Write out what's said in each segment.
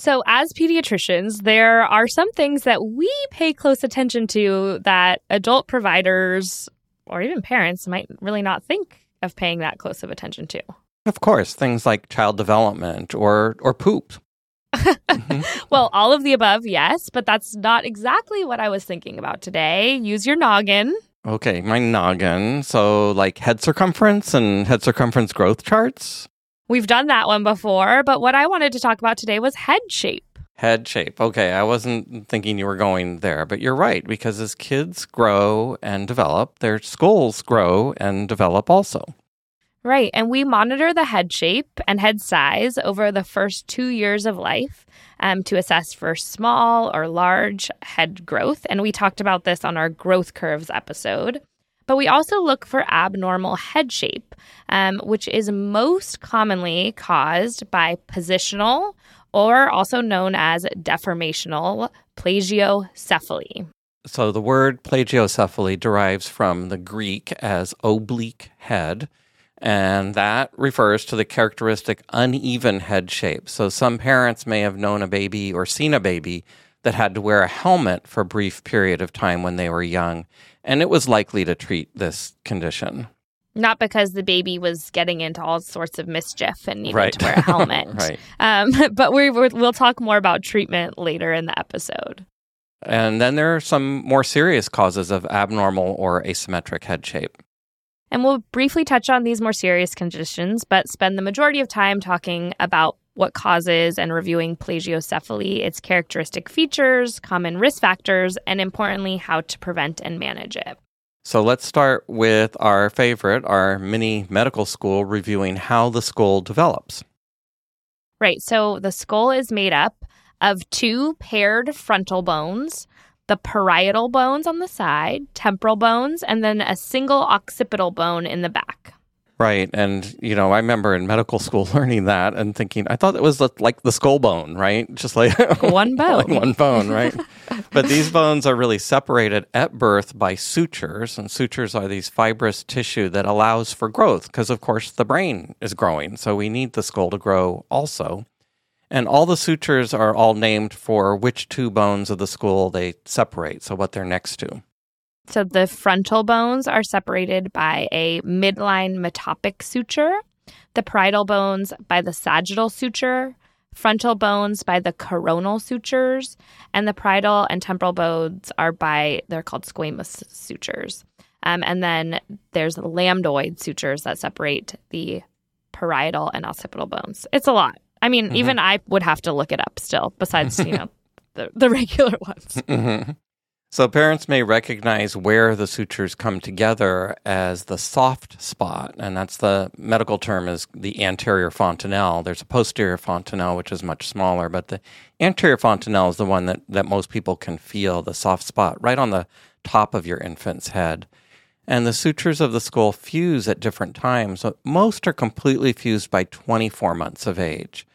So, as pediatricians, there are some things that we pay close attention to that adult providers or even parents might really not think of paying that close of attention to. Of course, things like child development or or poop. mm-hmm. Well, all of the above, yes, but that's not exactly what I was thinking about today. Use your noggin. Okay, my noggin. So, like head circumference and head circumference growth charts. We've done that one before, but what I wanted to talk about today was head shape. Head shape. Okay, I wasn't thinking you were going there, but you're right, because as kids grow and develop, their skulls grow and develop also. Right, and we monitor the head shape and head size over the first two years of life um, to assess for small or large head growth. And we talked about this on our growth curves episode. But we also look for abnormal head shape, um, which is most commonly caused by positional or also known as deformational plagiocephaly. So the word plagiocephaly derives from the Greek as oblique head, and that refers to the characteristic uneven head shape. So some parents may have known a baby or seen a baby that had to wear a helmet for a brief period of time when they were young and it was likely to treat this condition. Not because the baby was getting into all sorts of mischief and needed right. to wear a helmet. right. Um, but we we'll talk more about treatment later in the episode. And then there are some more serious causes of abnormal or asymmetric head shape. And we'll briefly touch on these more serious conditions, but spend the majority of time talking about what causes and reviewing plagiocephaly, its characteristic features, common risk factors, and importantly, how to prevent and manage it. So let's start with our favorite, our mini medical school, reviewing how the skull develops. Right. So the skull is made up of two paired frontal bones, the parietal bones on the side, temporal bones, and then a single occipital bone in the back. Right. And, you know, I remember in medical school learning that and thinking, I thought it was like the skull bone, right? Just like one bone. like one bone, right? but these bones are really separated at birth by sutures. And sutures are these fibrous tissue that allows for growth because, of course, the brain is growing. So we need the skull to grow also. And all the sutures are all named for which two bones of the skull they separate, so what they're next to. So the frontal bones are separated by a midline metopic suture, the parietal bones by the sagittal suture, frontal bones by the coronal sutures, and the parietal and temporal bones are by, they're called squamous sutures. Um, and then there's lambdoid sutures that separate the parietal and occipital bones. It's a lot. I mean, mm-hmm. even I would have to look it up still, besides, you know, the, the regular ones. Mm-hmm. So parents may recognize where the sutures come together as the soft spot, and that's the medical term is the anterior fontanelle. There's a posterior fontanelle, which is much smaller, but the anterior fontanelle is the one that, that most people can feel, the soft spot right on the top of your infant's head. And the sutures of the skull fuse at different times. Most are completely fused by 24 months of age.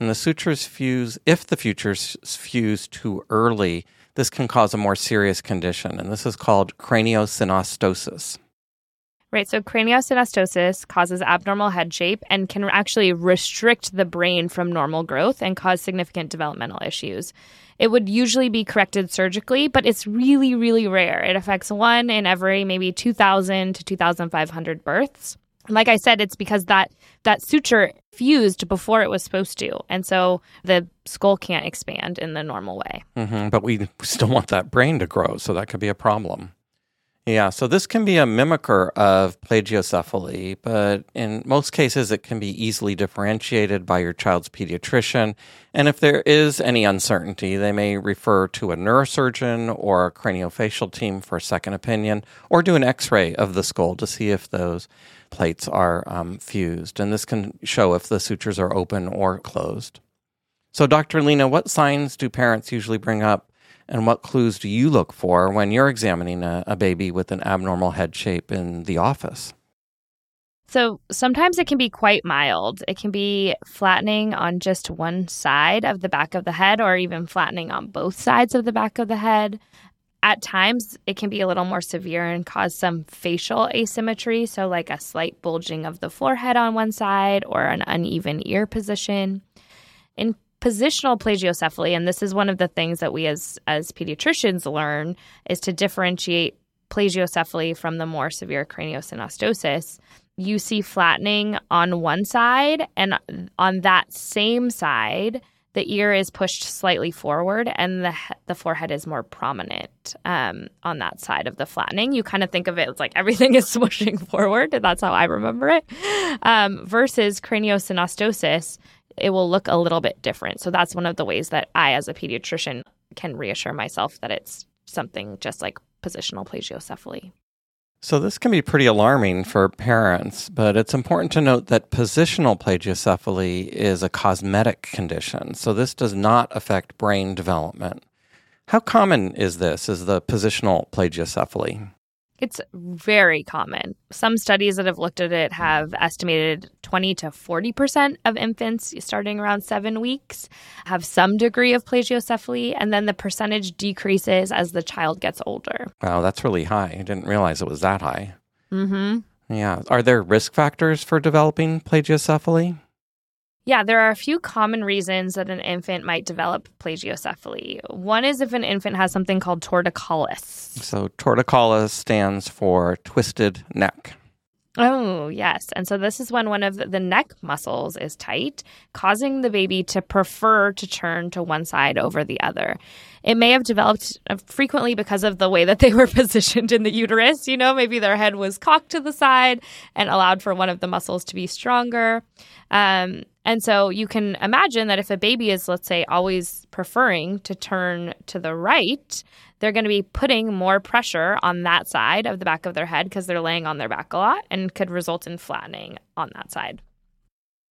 And the sutures fuse, if the sutures fuse too early, this can cause a more serious condition, and this is called craniosynostosis. Right, so craniosynostosis causes abnormal head shape and can actually restrict the brain from normal growth and cause significant developmental issues. It would usually be corrected surgically, but it's really, really rare. It affects one in every maybe 2,000 to 2,500 births like I said, it's because that that suture fused before it was supposed to, and so the skull can't expand in the normal way. Mm-hmm, but we still want that brain to grow, so that could be a problem. Yeah, so this can be a mimicker of plagiocephaly, but in most cases it can be easily differentiated by your child's pediatrician. And if there is any uncertainty, they may refer to a neurosurgeon or a craniofacial team for a second opinion, or do an x ray of the skull to see if those plates are um, fused, and this can show if the sutures are open or closed. So, Dr. Lena, what signs do parents usually bring up And what clues do you look for when you're examining a, a baby with an abnormal head shape in the office? So sometimes it can be quite mild. It can be flattening on just one side of the back of the head or even flattening on both sides of the back of the head. At times, it can be a little more severe and cause some facial asymmetry, so like a slight bulging of the forehead on one side or an uneven ear position. In positional plagiocephaly, and this is one of the things that we as as pediatricians learn, is to differentiate plagiocephaly from the more severe craniosynostosis you see flattening on one side, and on that same side, the ear is pushed slightly forward and the the forehead is more prominent um, on that side of the flattening. You kind of think of it as like everything is swooshing forward. That's how I remember it. Um, versus craniosynostosis, it will look a little bit different. So that's one of the ways that I, as a pediatrician, can reassure myself that it's something just like positional plagiocephaly. So, this can be pretty alarming for parents, but it's important to note that positional plagiocephaly is a cosmetic condition. So, this does not affect brain development. How common is this, is the positional plagiocephaly? It's very common. Some studies that have looked at it have estimated 20 to 40% of infants starting around seven weeks have some degree of plagiocephaly, and then the percentage decreases as the child gets older. Wow, that's really high. I didn't realize it was that high. Mm hmm. Yeah. Are there risk factors for developing plagiocephaly? Yeah, there are a few common reasons that an infant might develop plagiocephaly. One is if an infant has something called torticollis. So, torticollis stands for twisted neck. Oh, yes. And so this is when one of the neck muscles is tight, causing the baby to prefer to turn to one side over the other. It may have developed uh, frequently because of the way that they were positioned in the uterus. You know, maybe their head was cocked to the side and allowed for one of the muscles to be stronger. Um, and so you can imagine that if a baby is, let's say, always preferring to turn to the right, they're going to be putting more pressure on that side of the back of their head because they're laying on their back a lot and could result in flattening on that side.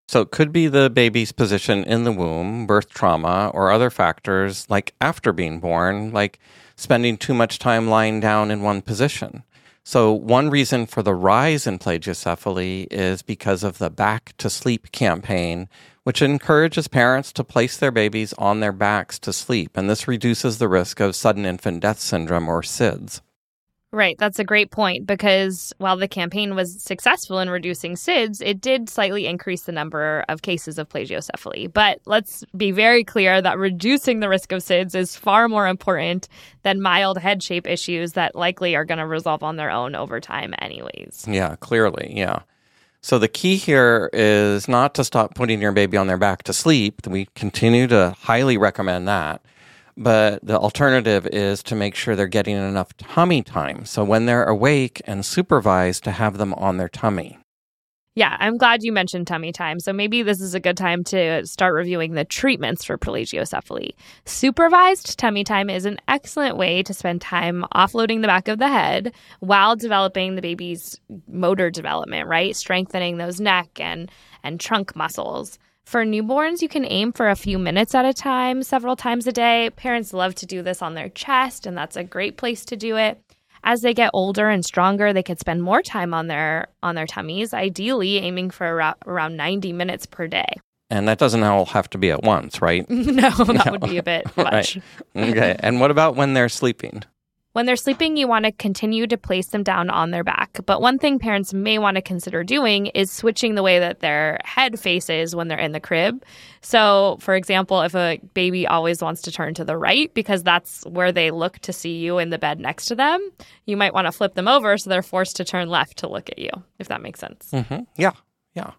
So it could be the baby's position in the womb, birth trauma, or other factors like after being born, like spending too much time lying down in one position. So, one reason for the rise in plagiocephaly is because of the Back to Sleep campaign, which encourages parents to place their babies on their backs to sleep. And this reduces the risk of sudden infant death syndrome or SIDS. Right. That's a great point because while the campaign was successful in reducing SIDS, it did slightly increase the number of cases of plagiocephaly. But let's be very clear that reducing the risk of SIDS is far more important than mild head shape issues that likely are going to resolve on their own over time, anyways. Yeah, clearly. Yeah. So the key here is not to stop putting your baby on their back to sleep. We continue to highly recommend that but the alternative is to make sure they're getting enough tummy time. So when they're awake and supervised, to have them on their tummy. Yeah, I'm glad you mentioned tummy time. So maybe this is a good time to start reviewing the treatments for plagiocephaly. Supervised tummy time is an excellent way to spend time offloading the back of the head while developing the baby's motor development, right? Strengthening those neck and and trunk muscles. For newborns, you can aim for a few minutes at a time, several times a day. Parents love to do this on their chest, and that's a great place to do it. As they get older and stronger, they could spend more time on their on their tummies, ideally aiming for around, around 90 minutes per day. And that doesn't all have to be at once, right? no, that no. would be a bit much. right. Okay. And what about when they're sleeping? When they're sleeping, you want to continue to place them down on their back. But one thing parents may want to consider doing is switching the way that their head faces when they're in the crib. So, for example, if a baby always wants to turn to the right because that's where they look to see you in the bed next to them, you might want to flip them over so they're forced to turn left to look at you, if that makes sense. Mm-hmm. Yeah. Yeah.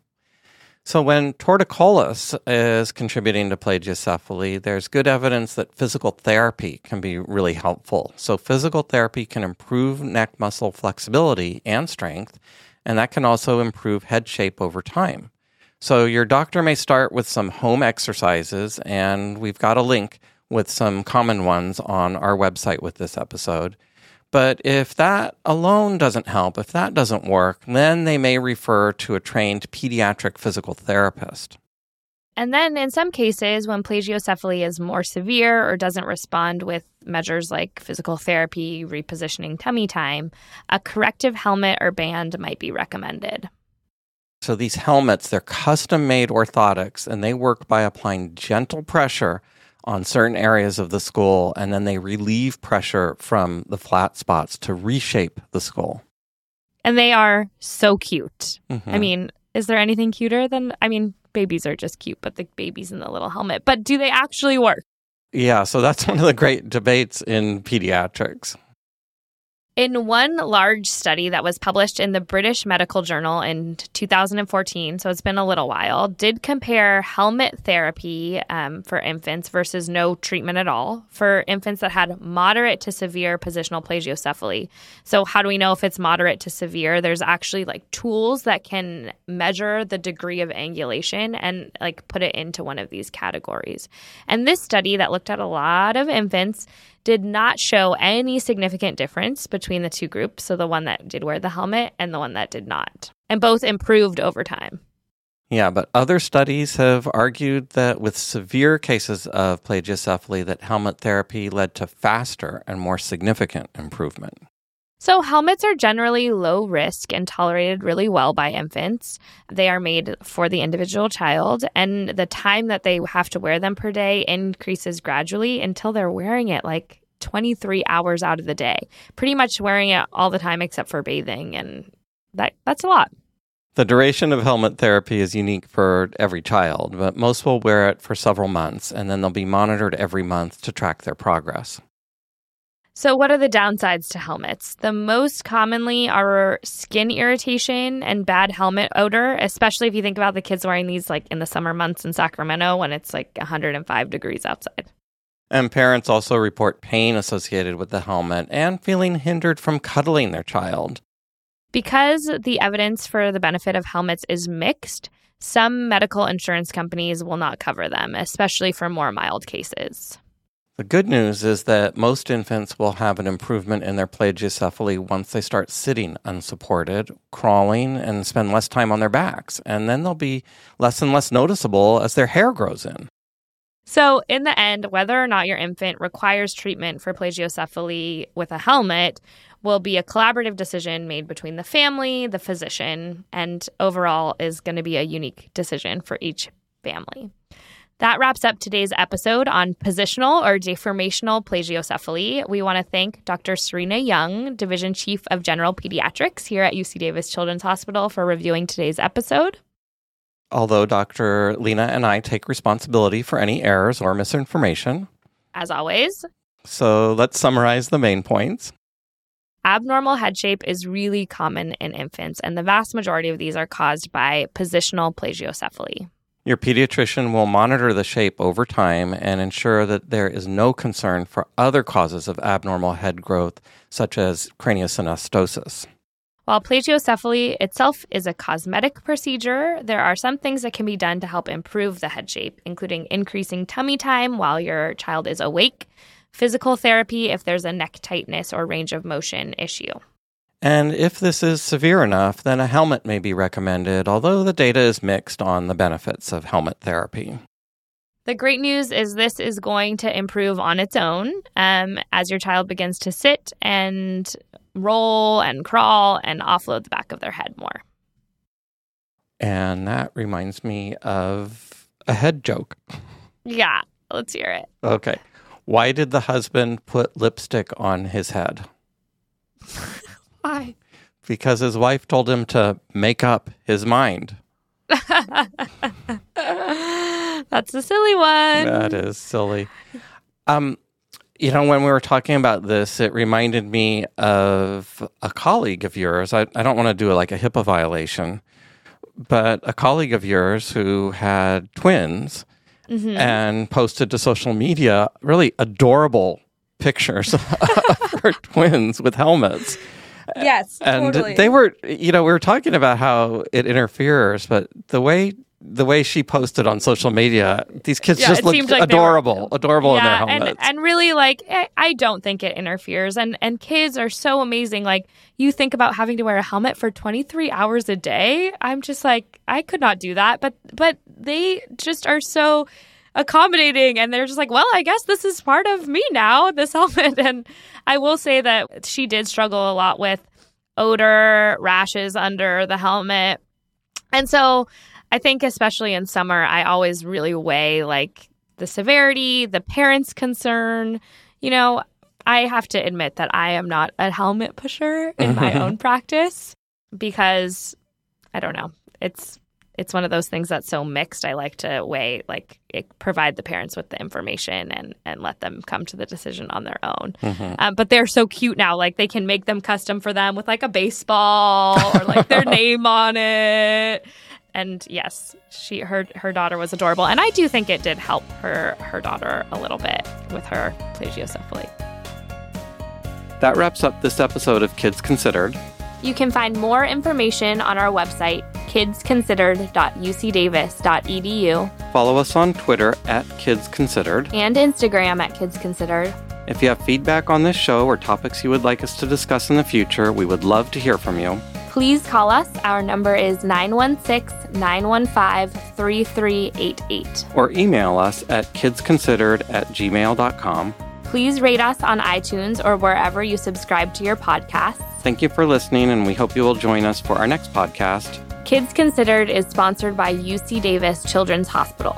So, when torticollis is contributing to plagiocephaly, there's good evidence that physical therapy can be really helpful. So, physical therapy can improve neck muscle flexibility and strength, and that can also improve head shape over time. So, your doctor may start with some home exercises, and we've got a link with some common ones on our website with this episode. But if that alone doesn't help, if that doesn't work, then they may refer to a trained pediatric physical therapist. And then in some cases, when plagiocephaly is more severe or doesn't respond with measures like physical therapy, repositioning tummy time, a corrective helmet or band might be recommended. So these helmets, they're custom made orthotics and they work by applying gentle pressure on certain areas of the skull and then they relieve pressure from the flat spots to reshape the skull. And they are so cute. Mm-hmm. I mean, is there anything cuter than I mean, babies are just cute, but the babies in the little helmet. But do they actually work? Yeah, so that's one of the great debates in pediatrics. In one large study that was published in the British Medical Journal in 2014, so it's been a little while, did compare helmet therapy um, for infants versus no treatment at all for infants that had moderate to severe positional plagiocephaly. So, how do we know if it's moderate to severe? There's actually like tools that can measure the degree of angulation and like put it into one of these categories. And this study that looked at a lot of infants did not show any significant difference between the two groups, so the one that did wear the helmet and the one that did not. And both improved over time. Yeah, but other studies have argued that with severe cases of plagiocephaly that helmet therapy led to faster and more significant improvement. So, helmets are generally low risk and tolerated really well by infants. They are made for the individual child, and the time that they have to wear them per day increases gradually until they're wearing it like 23 hours out of the day. Pretty much wearing it all the time except for bathing, and that that's a lot. The duration of helmet therapy is unique for every child, but most will wear it for several months and then they'll be monitored every month to track their progress. So, what are the downsides to helmets? The most commonly are skin irritation and bad helmet odor, especially if you think about the kids wearing these like in the summer months in Sacramento when it's like 105 degrees outside. And parents also report pain associated with the helmet and feeling hindered from cuddling their child. Because the evidence for the benefit of helmets is mixed, some medical insurance companies will not cover them, especially for more mild cases. The good news is that most infants will have an improvement in their plagiocephaly once they start sitting unsupported, crawling, and spend less time on their backs. And then they'll be less and less noticeable as their hair grows in. So, in the end, whether or not your infant requires treatment for plagiocephaly with a helmet will be a collaborative decision made between the family, the physician, and overall is going to be a unique decision for each family. That wraps up today's episode on positional or deformational plagiocephaly. We want to thank Dr. Serena Yang, Division Chief of General Pediatrics here at UC Davis Children's Hospital, for reviewing today's episode. Although Dr. Lena and I take responsibility for any errors or misinformation. As always. So let's summarize the main points. Abnormal head shape is really common in infants, and the vast majority of these are caused by positional plagiocephaly. Your pediatrician will monitor the shape over time and ensure that there is no concern for other causes of abnormal head growth, such as craniosynostosis. While plagiocephaly itself is a cosmetic procedure, there are some things that can be done to help improve the head shape, including increasing tummy time while your child is awake, physical therapy if there's a neck tightness or range of motion issue. And if this is severe enough, then a helmet may be recommended, although the data is mixed on the benefits of helmet therapy. The great news is this is going to improve on its own um, as your child begins to sit and roll and crawl and offload the back of their head more. And that reminds me of a head joke. Yeah, let's hear it. Okay. Why did the husband put lipstick on his head? Why? Because his wife told him to make up his mind. That's a silly one. That is silly. Um, you know, when we were talking about this, it reminded me of a colleague of yours. I, I don't want to do like a HIPAA violation, but a colleague of yours who had twins mm-hmm. and posted to social media really adorable pictures of her twins with helmets. Yes, and totally. they were, you know, we were talking about how it interferes, but the way the way she posted on social media, these kids Yeah, just it looked seemed like they were- adorable, adorable in their helmets. and and really like I- I don't think it interferes. And and kids are so amazing. Like you think about having to wear a helmet for 23 hours a day. I'm just like I could not do that. But but they just are so accommodating and they're just like well i guess this is part of me now this helmet and i will say that she did struggle a lot with odor rashes under the helmet and so I think especially in summer, I always really weigh like the severity, the parents' concern. You know, I have to admit that I am not a helmet pusher in my own practice because I don't know. It's it's one of those things that's so mixed. I like to weigh like it, provide the parents with the information and and let them come to the decision on their own. Um, but they're so cute now. Like they can make them custom for them with like a baseball or like their name on it. And yes, she her her daughter was adorable, and I do think it did help her her daughter a little bit with her plagiocephaly. that wraps up this episode of Kids Considered. You can find more information on our website, kidsconsidered.ucdavis.edu, Follow us on Twitter at Kids Considered. and Instagram at Kids Considered. If you have feedback on this show or topics you would like us to discuss in the future, we would love to hear from you. Please call us. Our number is 916 915 3388. Or email us at kidsconsidered at gmail.com. Please rate us on iTunes or wherever you subscribe to your podcasts. Thank you for listening, and we hope you will join us for our next podcast. Kids Considered is sponsored by UC Davis Children's Hospital.